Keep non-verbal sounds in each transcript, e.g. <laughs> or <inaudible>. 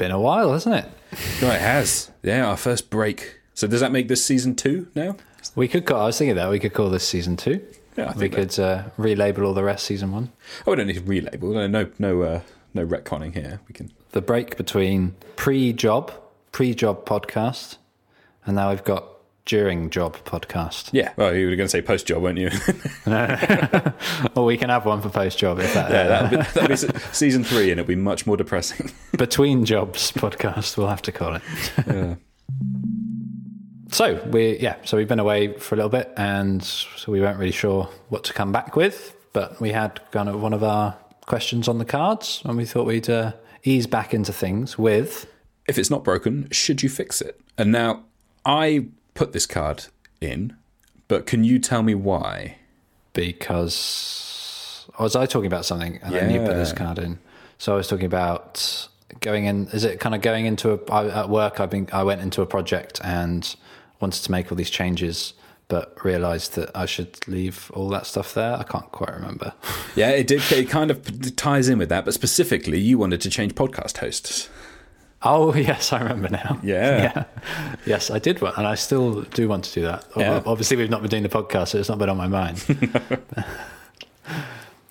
Been a while, hasn't it? No, it has. Yeah, our first break. So does that make this season two now? We could call. I was thinking that we could call this season two. Yeah, I we could uh, relabel all the rest season one. Oh, we don't need to relabel. No, no, no, uh, no retconning here. We can. The break between pre-job, pre-job podcast, and now we've got during job podcast. Yeah. Well, you were going to say post job, weren't you? <laughs> Or <laughs> we can have one for post-job if that. yeah, that'll be, that'll be season three, and it'll be much more depressing. <laughs> between jobs podcast. We'll have to call it. yeah. So we yeah, so we've been away for a little bit, and so we weren't really sure what to come back with, but we had kind of one of our questions on the cards, and we thought we'd uh, ease back into things with. If it's not broken, should you fix it? And now I put this card in, but can you tell me why? because was I talking about something and then you put this card in? So I was talking about going in. Is it kind of going into a I, at work? I've been I went into a project and wanted to make all these changes, but realised that I should leave all that stuff there. I can't quite remember. Yeah, it did. It kind of ties in with that, but specifically, you wanted to change podcast hosts. Oh <laughs> yes, I remember now. Yeah. <laughs> Yes, I did want, and I still do want to do that. Yeah. Obviously, we've not been doing the podcast, so it's not been on my mind. <laughs>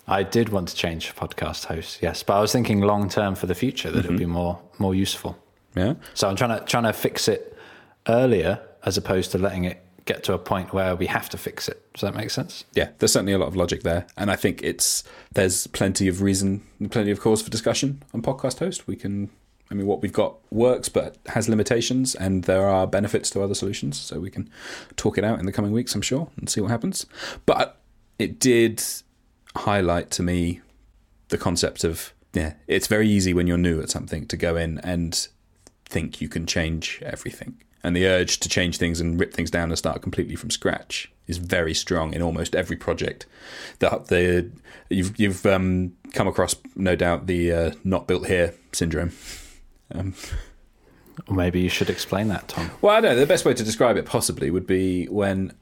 I did want to change podcast hosts, yes, but I was thinking long term for the future that it would be mm-hmm. more more useful. Yeah. So I'm trying to trying to fix it earlier as opposed to letting it get to a point where we have to fix it. Does that make sense? Yeah, there's certainly a lot of logic there, and I think it's there's plenty of reason, plenty of cause for discussion on podcast host. We can, I mean, what we've got works, but has limitations, and there are benefits to other solutions. So we can talk it out in the coming weeks, I'm sure, and see what happens. But it did highlight to me the concept of yeah, it's very easy when you're new at something to go in and think you can change everything. And the urge to change things and rip things down and start completely from scratch is very strong in almost every project. The, the you've you've um, come across, no doubt, the uh, "not built here" syndrome. Um, Or maybe you should explain that, Tom. well, I don't know. The best way to describe it possibly would be when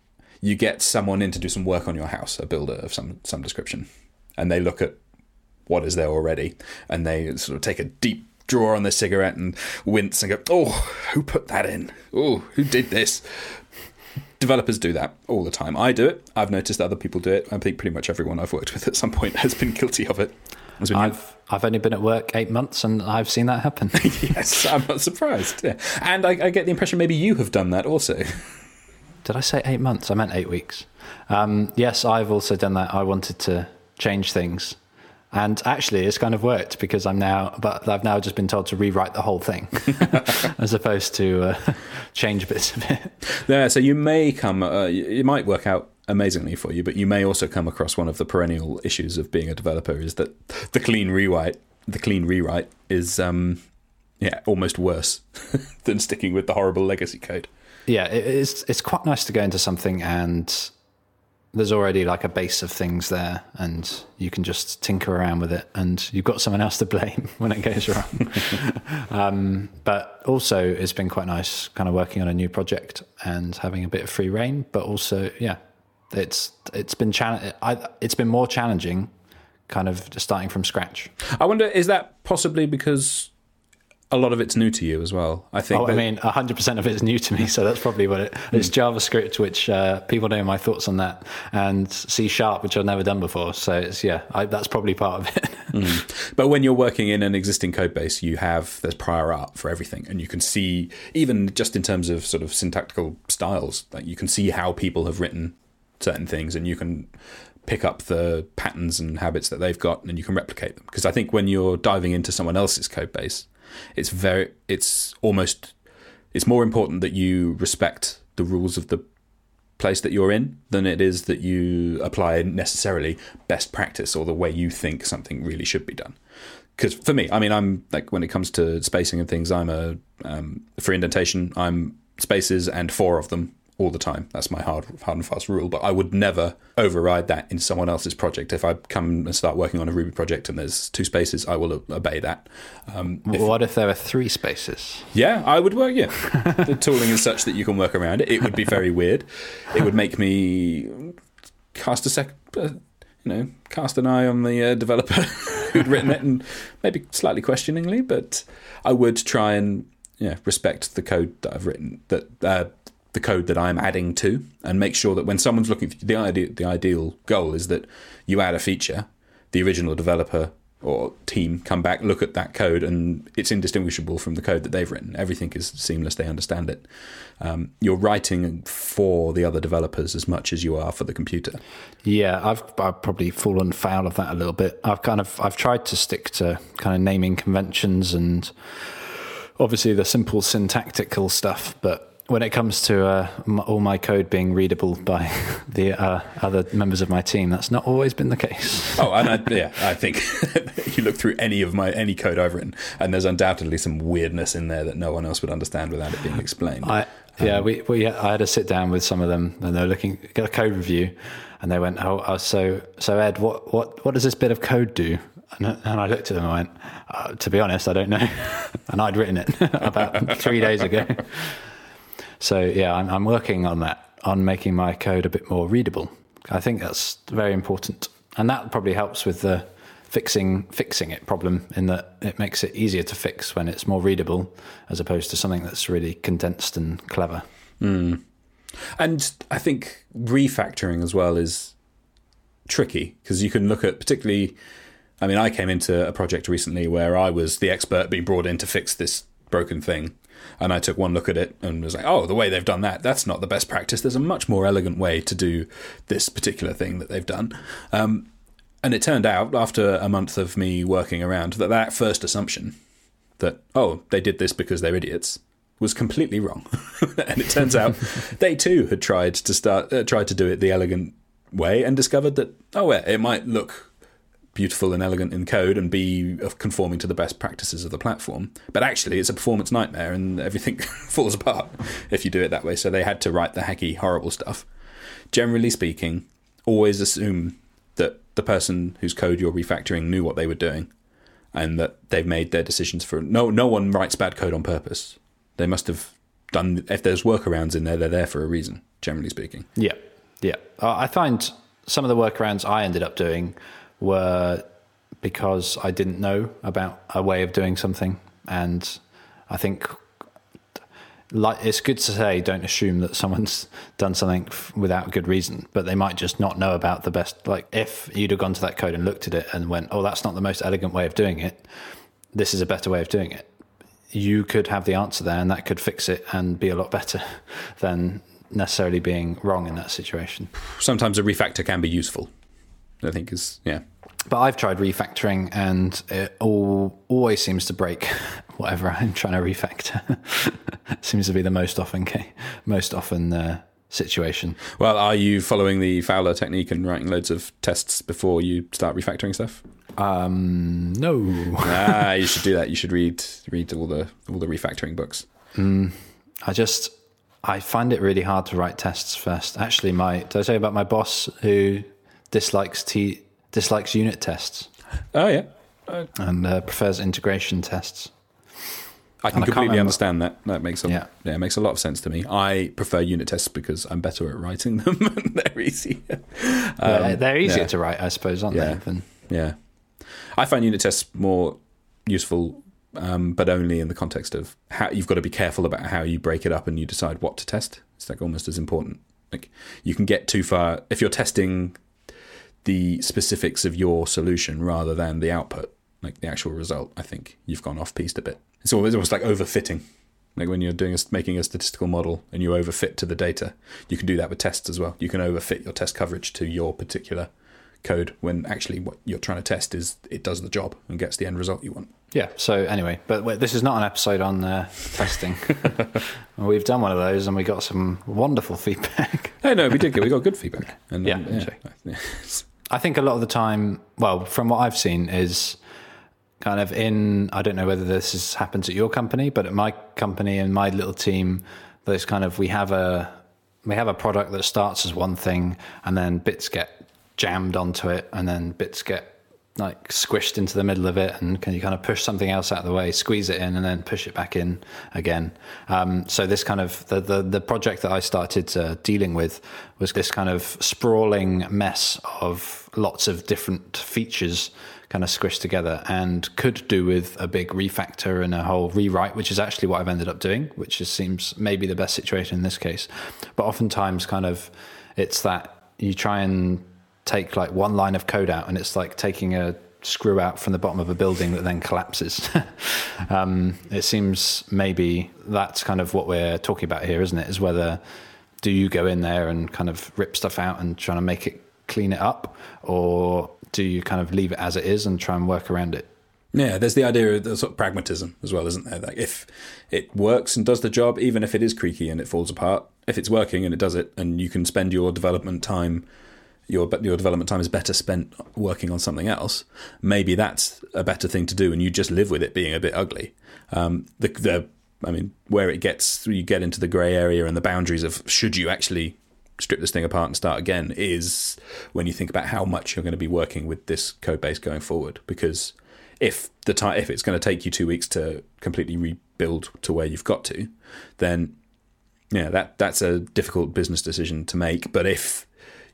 you get someone in to do some work on your house, a builder of some some description, and they look at what is there already, and they sort of take a deep draw on their cigarette and wince and go, "Oh, who put that in? Oh, who did this?" Developers do that all the time. I do it. I've noticed other people do it. I think pretty much everyone I've worked with at some point has been guilty of it. I've I've only been at work eight months and I've seen that happen. <laughs> yes, I'm not surprised. Yeah. And I, I get the impression maybe you have done that also. Did I say eight months? I meant eight weeks. Um, yes, I've also done that. I wanted to change things, and actually, it's kind of worked because I'm now, but I've now just been told to rewrite the whole thing, <laughs> as opposed to uh, <laughs> change bits of it. Yeah, so you may come, uh, it might work out amazingly for you, but you may also come across one of the perennial issues of being a developer is that the clean rewrite, the clean rewrite is, um, yeah, almost worse <laughs> than sticking with the horrible legacy code. Yeah, it's it's quite nice to go into something and there's already like a base of things there, and you can just tinker around with it, and you've got someone else to blame <laughs> when it goes wrong. <laughs> um, but also, it's been quite nice, kind of working on a new project and having a bit of free rein. But also, yeah, it's it's been challenge. It's been more challenging, kind of just starting from scratch. I wonder, is that possibly because a lot of it's new to you as well? I think. Oh, I mean, 100% of it is new to me, so that's probably what it. It's JavaScript, which uh, people know my thoughts on that, and C Sharp, which I've never done before. So it's yeah, I, that's probably part of it. <laughs> But when you're working in an existing code base, you have there's prior art for everything, and you can see even just in terms of sort of syntactical styles, like you can see how people have written certain things, and you can pick up the patterns and habits that they've got, and you can replicate them. Because I think when you're diving into someone else's code base, it's very it's almost it's more important that you respect the rules of the place that you're in than it is that you apply necessarily best practice or the way you think something really should be done. Because for me, I mean, I'm like when it comes to spacing and things, I'm a um, for indentation, I'm spaces and four of them all the time. That's my hard, hard and fast rule. But I would never override that in someone else's project. If I come and start working on a Ruby project and there's two spaces, I will obey that. Um, if- what if there are three spaces? yeah, I would work. Yeah, the tooling is such that you can work around it. It would be very weird. It would make me cast a sec, uh, you know, cast an eye on the uh, developer <laughs> who'd written it, and maybe slightly questioningly, but I would try and yeah respect the code that I've written that. Uh, the code that I'm adding to, and make sure that when someone's looking, the idea, the ideal goal is that you add a feature, the original developer or team come back, look at that code, and it's indistinguishable from the code that they've written. Everything is seamless; they understand it. Um, you're writing for the other developers as much as you are for the computer. Yeah, I've, I've probably fallen foul of that a little bit. I've kind of I've tried to stick to kind of naming conventions and obviously the simple syntactical stuff, but when it comes to uh, m- all my code being readable by <laughs> the uh, other members of my team, that's not always been the case. <laughs> Oh, and I, yeah, I think <laughs> you look through any of my any code I've written, and there's undoubtedly some weirdness in there that no one else would understand without it being explained. I, yeah, we, we I had to sit down with some of them, and they were looking get a code review, and they went, "Oh, oh so so Ed, what what what does this bit of code do?" And, and I looked at them and went, uh, "To be honest, I don't know," and I'd written it about three days ago. So yeah, I'm, I'm working on that, on making my code a bit more readable. I think that's very important, and that probably helps with the fixing fixing it problem in that it makes it easier to fix when it's more readable as opposed to something that's really condensed and clever. Mm. And I think refactoring as well is tricky because you can look at particularly. I mean, I came into a project recently where I was the expert being brought in to fix this broken thing. And I took one look at it and was like, oh, the way they've done that, that's not the best practice. There's a much more elegant way to do this particular thing that they've done. Um, and it turned out, after a month of me working around, that that first assumption that, oh, they did this because they're idiots, was completely wrong. <laughs> and it turns out <laughs> they too had tried to start, uh, tried to do it the elegant way and discovered that, oh, yeah, it might look beautiful and elegant in code and be conforming to the best practices of the platform. But actually, it's a performance nightmare and everything <laughs> falls apart if you do it that way. So they had to write the hacky, horrible stuff. Generally speaking, always assume that the person whose code you're refactoring knew what they were doing and that they've made their decisions for no no one writes bad code on purpose. They must have done if there's workarounds in there, they're there for a reason, generally speaking. Yeah. Yeah. Uh, I find some of the workarounds I ended up doing were because I didn't know about a way of doing something. And I think like it's good to say don't assume that someone's <laughs> done something without good reason but they might just not know about the best like if you'd have gone to that code and looked at it and went oh that's not the most elegant way of doing it. This is a better way of doing it. You could have the answer there and that could fix it and be a lot better <laughs> than necessarily being wrong in that situation. Sometimes a refactor can be useful I think is yeah. But I've tried refactoring, and it all always seems to break <laughs> whatever I'm trying to refactor. <laughs> seems to be the most often most often uh, situation. Well, are you following the Fowler technique and writing loads of tests before you start refactoring stuff? Um, no. <laughs> ah, you should do that. You should read read all the all the refactoring books. Mm, I just I find it really hard to write tests first. Actually, my did I tell you about my boss who dislikes t dislikes unit tests. Oh yeah, uh, and uh, prefers integration tests. I can completely understand that. That makes a yeah. yeah, it makes a lot of sense to me. I prefer unit tests because I'm better at writing them. And <laughs> they're easy. Um, yeah, they're easier yeah. to write, I suppose, aren't yeah. they? Than... Yeah, I find unit tests more useful, um, but only in the context of how you've got to be careful about how you break it up and you decide what to test. It's like almost as important. Like you can get too far if you're testing the specifics of your solution rather than the output, like the actual result. I think you've gone off piste a bit. It's always, almost like overfitting. Like when you're doing a, making a statistical model and you overfit to the data, you can do that with tests as well. You can overfit your test coverage to your particular code when actually what you're trying to test is it does the job and gets the end result you want. Yeah. So anyway, but wait, this is not an episode on uh, testing. <laughs> We've done one of those and we got some wonderful feedback. hey, no, we did get we got good feedback. <laughs> And, yeah, um, yeah. I think a lot of the time, well, from what I've seen, is kind of in. I don't know whether this has happened at your company, but at my company and my little team, there's kind of we have a we have a product that starts as one thing, and then bits get jammed onto it, and then bits get like squished into the middle of it and can you kind of push something else out of the way squeeze it in and then push it back in again um, so this kind of the, the, the project that i started uh, dealing with was this kind of sprawling mess of lots of different features kind of squished together and could do with a big refactor and a whole rewrite, which is actually what I've ended up doing, which just seems maybe the best situation in this case. But oftentimes, kind of, it's that you try and take like one line of code out, and it's like taking a screw out from the bottom of a building that then collapses. <laughs> um, it seems maybe that's kind of what we're talking about here, isn't it? Is whether do you go in there and kind of rip stuff out and try to make it clean it up, or do you kind of leave it as it is and try and work around it? Yeah, there's the idea of the sort of pragmatism as well, isn't there? Like if it works and does the job, even if it is creaky and it falls apart, if it's working and it does it, and you can spend your development time, your your development time is better spent working on something else. Maybe that's a better thing to do, and you just live with it being a bit ugly. Um, the the I mean, where it gets you get into the grey area and the boundaries of should you actually strip this thing apart and start again is when you think about how much you're going to be working with this code base going forward. Because if the time if it's going to take you two weeks to completely rebuild to where you've got to, then yeah, that that's a difficult business decision to make. But if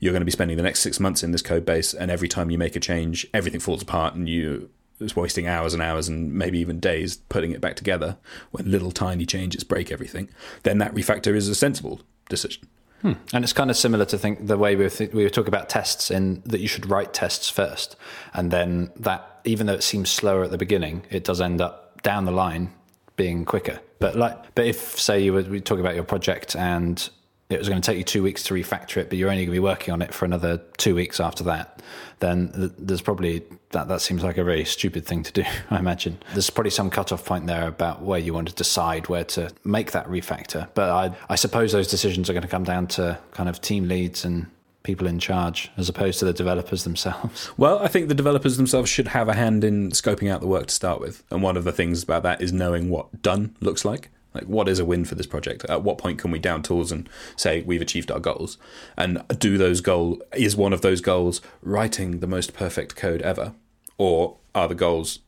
you're going to be spending the next six months in this code base, and every time you make a change, everything falls apart, and you it's wasting hours and hours and maybe even days putting it back together when little tiny changes break everything, then that refactor is a sensible decision. Hmm. And it's kind of similar to think the way we were, th- we were talking about tests in that you should write tests first, and then that even though it seems slower at the beginning, it does end up down the line being quicker. But like, but if say you were we talking about your project and it was going to take you two weeks to refactor it, but you're only going to be working on it for another two weeks after that, then there's probably that that seems like a very stupid thing to do. <laughs> I imagine there's probably some cutoff point there about where you want to decide where to make that refactor. But I, I suppose those decisions are going to come down to kind of team leads and people in charge as opposed to the developers themselves. <laughs> Well, I think the developers themselves should have a hand in scoping out the work to start with. And one of the things about that is knowing what done looks like. Like, what is a win for this project? At what point can we down tools and say we've achieved our goals? And do those goals, is one of those goals writing the most perfect code ever? Or are the goals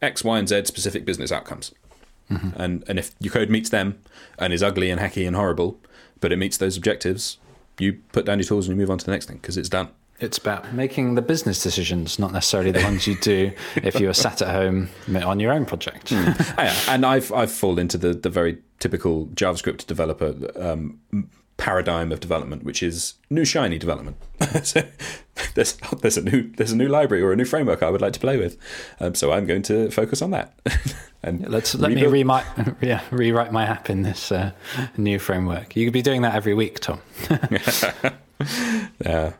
X, Y, and Z specific business outcomes? Mm-hmm. And, and if your code meets them and is ugly and hacky and horrible, but it meets those objectives, you put down your tools and you move on to the next thing because it's done. It's about making the business decisions, not necessarily the ones you do if you are sat at home on your own project. Mm. yeah, and I've I've fallen into the the very typical JavaScript developer um, paradigm of development, which is new shiny development. <laughs> so there's there's a new there's a new library or a new framework I would like to play with, um, so I'm going to focus on that. <laughs> and yeah, let's let me re- <laughs> yeah, rewrite my app in this uh, new framework. You could be doing that every week, Tom. yeah.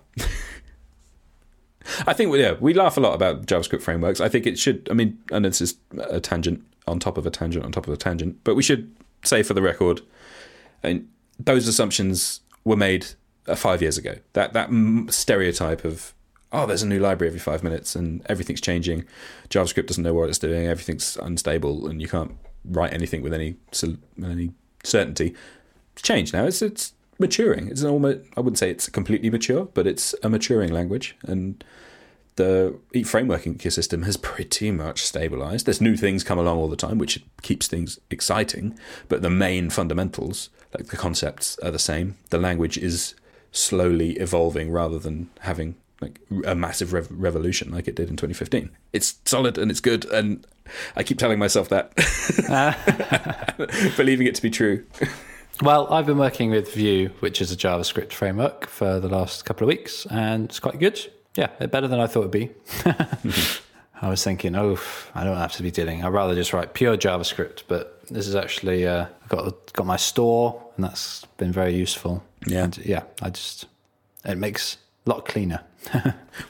I think yeah, we laugh a lot about JavaScript frameworks. I think it should. I mean, and this is a tangent on top of a tangent on top of a tangent, but we should say for the record, and those assumptions were made uh, five years ago. That that stereotype of oh, there's a new library every five minutes and everything's changing. JavaScript doesn't know what it's doing. Everything's unstable and you can't write anything with any any certainty. It's changed now. It's it's maturing. It's an almost I wouldn't say it's completely mature, but it's a maturing language and the e framework ecosystem has pretty much stabilized. There's new things come along all the time, which keeps things exciting, but the main fundamentals, like the concepts, are the same. The language is slowly evolving rather than having like a massive rev- revolution like it did in 2015. It's solid and it's good, and I keep telling myself that, ah. <laughs> believing it to be true. Well, I've been working with Vue, which is a JavaScript framework, for the last couple of weeks, and it's quite good. Yeah, better than I thought it'd be. <laughs> I was thinking, oh, I don't have to be dealing. I'd rather just write pure JavaScript. But this is actually uh, I've got got my store, and that's been very useful. Yeah, and yeah. I just it makes a lot cleaner. <laughs>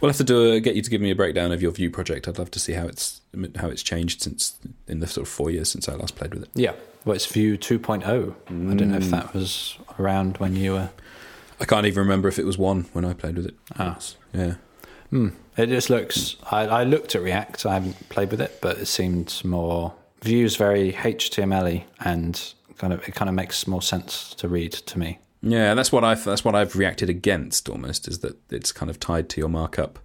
we'll have to do a, get you to give me a breakdown of your Vue project. I'd love to see how it's how it's changed since in the sort of four years since I last played with it. Yeah, well, it's Vue 2.0. Mm. I don't know if that was around when you were. I can't even remember if it was one when I played with it. Ah, yeah. Mm. It just looks. I, I, looked at React. I haven't played with it, but it seemed more Vue's very HTML-y and kind of it kind of makes more sense to read to me. Yeah, that's what I've that's what I've reacted against almost is that it's kind of tied to your markup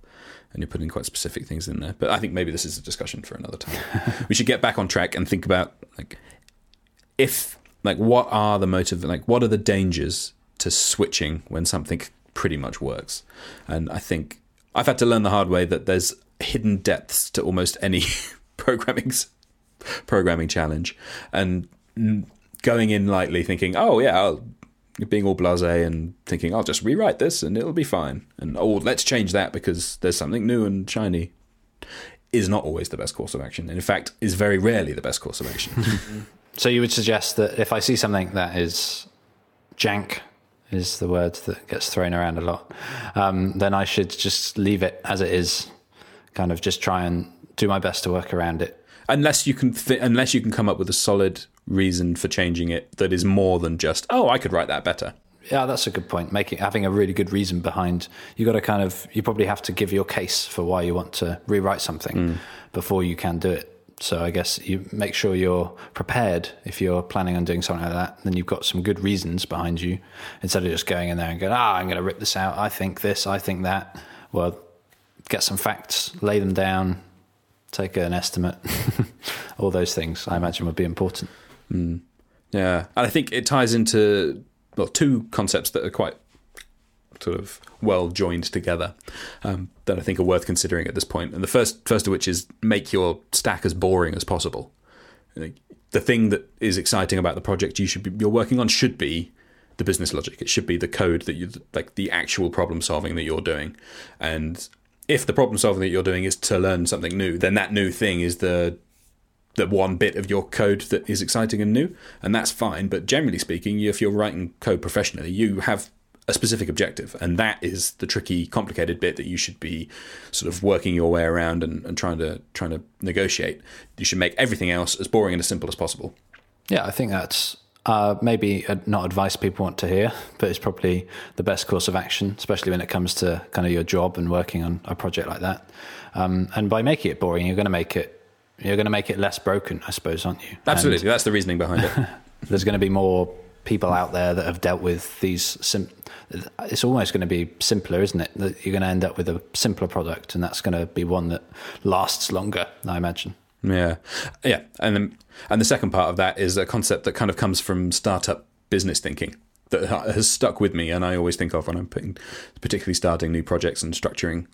and you're putting quite specific things in there. But I think maybe this is a discussion for another time. <laughs> we should get back on track and think about like if like what are the motive like what are the dangers to switching when something pretty much works? And I think I've had to learn the hard way that there's hidden depths to almost any <laughs> programming programming challenge, and going in lightly, thinking, "Oh yeah," I'll, being all blasé and thinking, "I'll just rewrite this and it'll be fine," and oh, let's change that because there's something new and shiny, is not always the best course of action. And in fact, is very rarely the best course of action. <laughs> so you would suggest that if I see something that is jank is the word that gets thrown around a lot, um, then I should just leave it as it is, kind of just try and do my best to work around it. Unless you can, th- unless you can come up with a solid reason for changing it that is more than just, oh, I could write that better. Yeah, that's a good point. Making having a really good reason behind you got to kind of you probably have to give your case for why you want to rewrite something mm. before you can do it. So I guess you make sure you're prepared if you're planning on doing something like that. Then you've got some good reasons behind you instead of just going in there and going, ah, I'm going to rip this out. I think this, I think that. Well, get some facts, lay them down, take an estimate. <laughs> All those things I imagine would be important. Mm. Yeah, and I think it ties into well two concepts that are quite sort of well joined together um, that I think are worth considering at this point. And the first first of which is make your stack as boring as possible. The thing that is exciting about the project you should be you're working on should be the business logic. It should be the code that you like the actual problem solving that you're doing. And if the problem solving that you're doing is to learn something new, then that new thing is the the one bit of your code that is exciting and new, and that's fine. But generally speaking, if you're writing code professionally, you have a specific objective, and that is the tricky, complicated bit that you should be sort of working your way around and, and trying to trying to negotiate. You should make everything else as boring and as simple as possible. Yeah, I think that's uh, maybe not advice people want to hear, but it's probably the best course of action, especially when it comes to kind of your job and working on a project like that. Um, and by making it boring, you're going to make it you're going to make it less broken, I suppose, aren't you? Absolutely, and that's the reasoning behind it. <laughs> there's going to be more people out there that have dealt with these sim- it's almost going to be simpler, isn't it? That you're going to end up with a simpler product, and that's going to be one that lasts longer, I imagine. Yeah, yeah, and then, and the second part of that is a concept that kind of comes from startup business thinking that has stuck with me, and I always think of when I'm putting, particularly starting new projects and structuring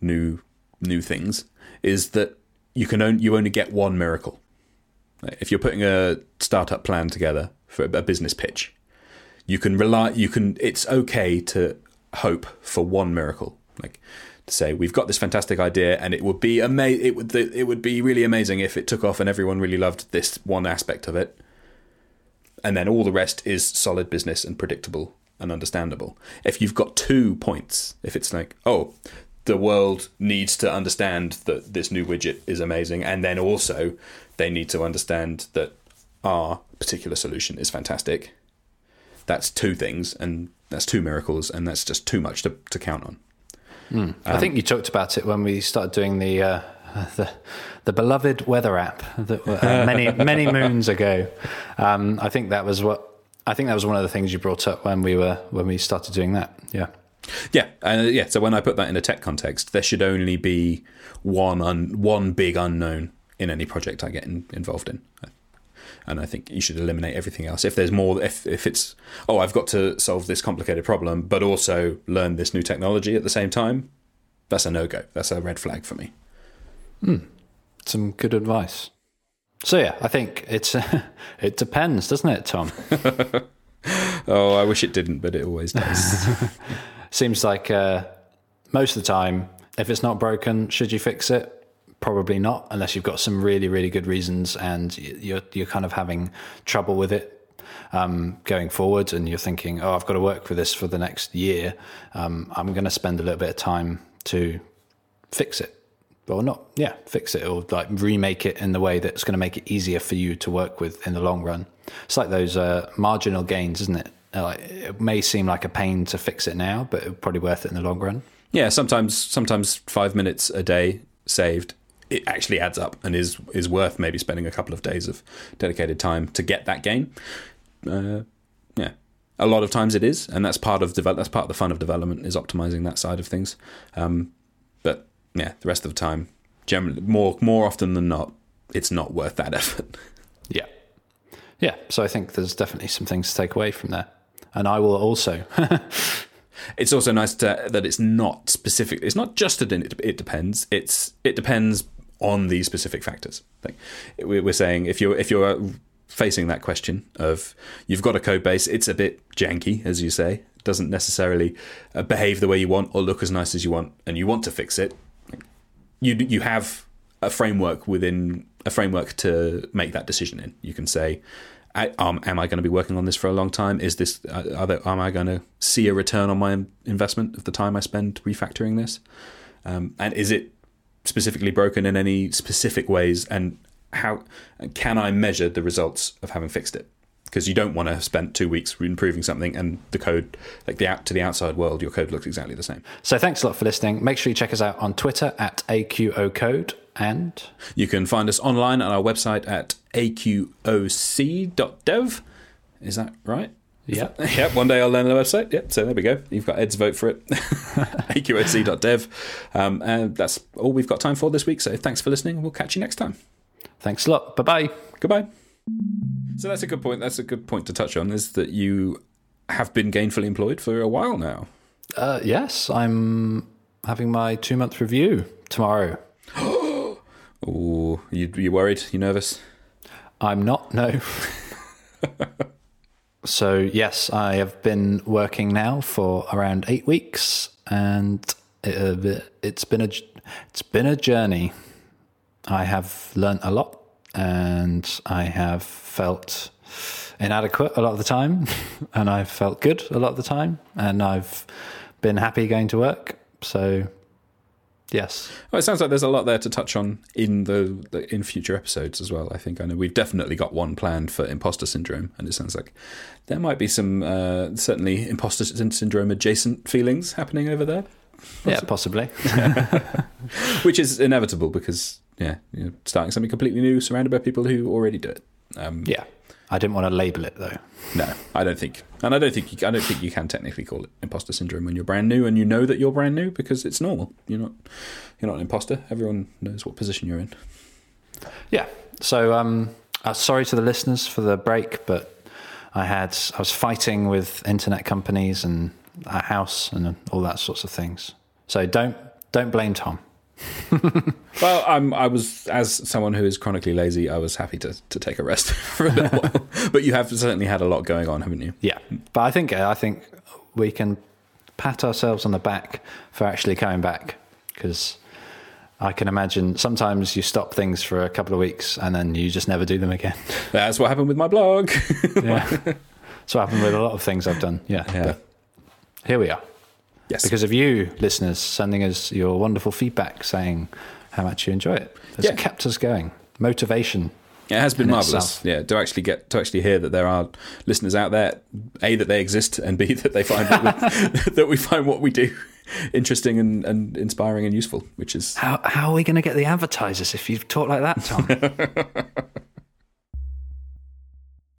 new new things, is that you can only, you only get one miracle. If you're putting a startup plan together for a business pitch, you can rely you can it's okay to hope for one miracle like to say we've got this fantastic idea and it would be amazing it would it would be really amazing if it took off and everyone really loved this one aspect of it. And then all the rest is solid business and predictable and understandable. If you've got two points if it's like oh the world needs to understand that this new widget is amazing and then also they need to understand that our particular solution is fantastic that's two things, and that's two miracles, and that's just too much to, to count on. Mm. Um, I think you talked about it when we started doing the uh, <laughs> the, the beloved weather app that uh, many <laughs> many moons ago. Um, I think that was what I think that was one of the things you brought up when we were when we started doing that. Yeah. Yeah, uh, yeah. So when I put that in a tech context, there should only be one un- one big unknown in any project I get in, involved in and I think you should eliminate everything else. If there's more, if if it's oh, I've got to solve this complicated problem, but also learn this new technology at the same time, that's a no go. That's a red flag for me. Hmm. Some good advice. So yeah, I think it's <laughs> it depends, doesn't it, Tom? <laughs> oh, I wish it didn't, but it always does. <laughs> Seems like uh, most of the time, if it's not broken, should you fix it? Probably not, unless you've got some really, really good reasons and you're you're kind of having trouble with it um, going forward, and you're thinking, oh, I've got to work for this for the next year. Um, I'm going to spend a little bit of time to fix it, or not, yeah, fix it, or like remake it in the way that's going to make it easier for you to work with in the long run. It's like those uh, marginal gains, isn't it? Like, it may seem like a pain to fix it now, but probably worth it in the long run. Yeah, sometimes sometimes five minutes a day saved it actually adds up and is is worth maybe spending a couple of days of dedicated time to get that gain. Uh, yeah, a lot of times it is, and that's part of develop. That's part of the fun of development is optimizing that side of things. Um, but yeah, the rest of the time, generally more more often than not, it's not worth that <laughs> effort. Yeah, yeah. So I think there's definitely some things to take away from there, and I will also. <laughs> it's also nice to, that it's not specific. It's not just that it, it depends. It's it depends on these specific factors. We're saying, if you're if you're facing that question of you've got a code base, it's a bit janky, as you say, doesn't necessarily uh, behave the way you want or look as nice as you want, and you want to fix it. You you have a framework within a framework to make that decision in. You can say, um, am I going to be working on this for a long time? Is this uh, there, am I going to see a return on my investment of the time I spend refactoring this? Um, and is it specifically broken in any specific ways? And how can I measure the results of having fixed it? Because you don't want to spend two weeks improving something and the code, like the out to the outside world, your code looks exactly the same. So thanks a lot for listening. Make sure you check us out on Twitter at AQOCode and you can find us online on our website at aqoc.dev. Is that right? Yeah. <laughs> yep. One day I'll learn the website. Yep. So there we go. You've got Ed's vote for it. <laughs> aqoc.dev. Um, and that's all we've got time for this week. So thanks for listening. We'll catch you next time. Thanks a lot. Bye bye. Goodbye. So that's a good point. That's a good point to touch on. Is that you have been gainfully employed for a while now? Uh, yes, I'm having my two month review tomorrow. <gasps> Oh, you you worried? You nervous? I'm not. No. <laughs> so yes, I have been working now for around eight weeks, and it, uh, it's been a it's been a journey. I have learnt a lot, and I have felt inadequate a lot of the time, <laughs> and I've felt good a lot of the time, and I've been happy going to work. So Yes. Well, it sounds like there's a lot there to touch on in the, the, in future episodes as well. I think I know we've definitely got one planned for imposter syndrome, and it sounds like there might be some uh, certainly imposter syndrome adjacent feelings happening over there. Possibly. Yeah, possibly. <laughs> Which is inevitable because yeah, you're starting something completely new, surrounded by people who already do it. Um, yeah. I didn't want to label it though. No, I don't think, and I don't think you, I don't think you can technically call it imposter syndrome when you're brand new and you know that you're brand new because it's normal. You're not you're not an imposter. Everyone knows what position you're in. Yeah. So, um, uh, sorry to the listeners for the break, but I had I was fighting with internet companies and a house and all that sorts of things. So don't don't blame Tom. <laughs> well, I'm, I was, as someone who is chronically lazy, I was happy to, to take a rest <laughs> for a little while. <laughs> But you have certainly had a lot going on, haven't you? Yeah, but I think uh, I think we can pat ourselves on the back for actually coming back because I can imagine sometimes you stop things for a couple of weeks and then you just never do them again. That's what happened with my blog. yeah, that's what happened with a lot of things I've done. Yeah, yeah. Here we are. Yes. Because of you, listeners, sending us your wonderful feedback saying how much you enjoy it. It's yeah. kept us going. Motivation. It has been marvelous. Itself. Yeah, to actually get to actually hear that there are listeners out there, a that they exist, and b that they find that we, <laughs> that we find what we do interesting and, and inspiring and useful. Which is how how are we going to get the advertisers if you talk like that, Tom? <laughs>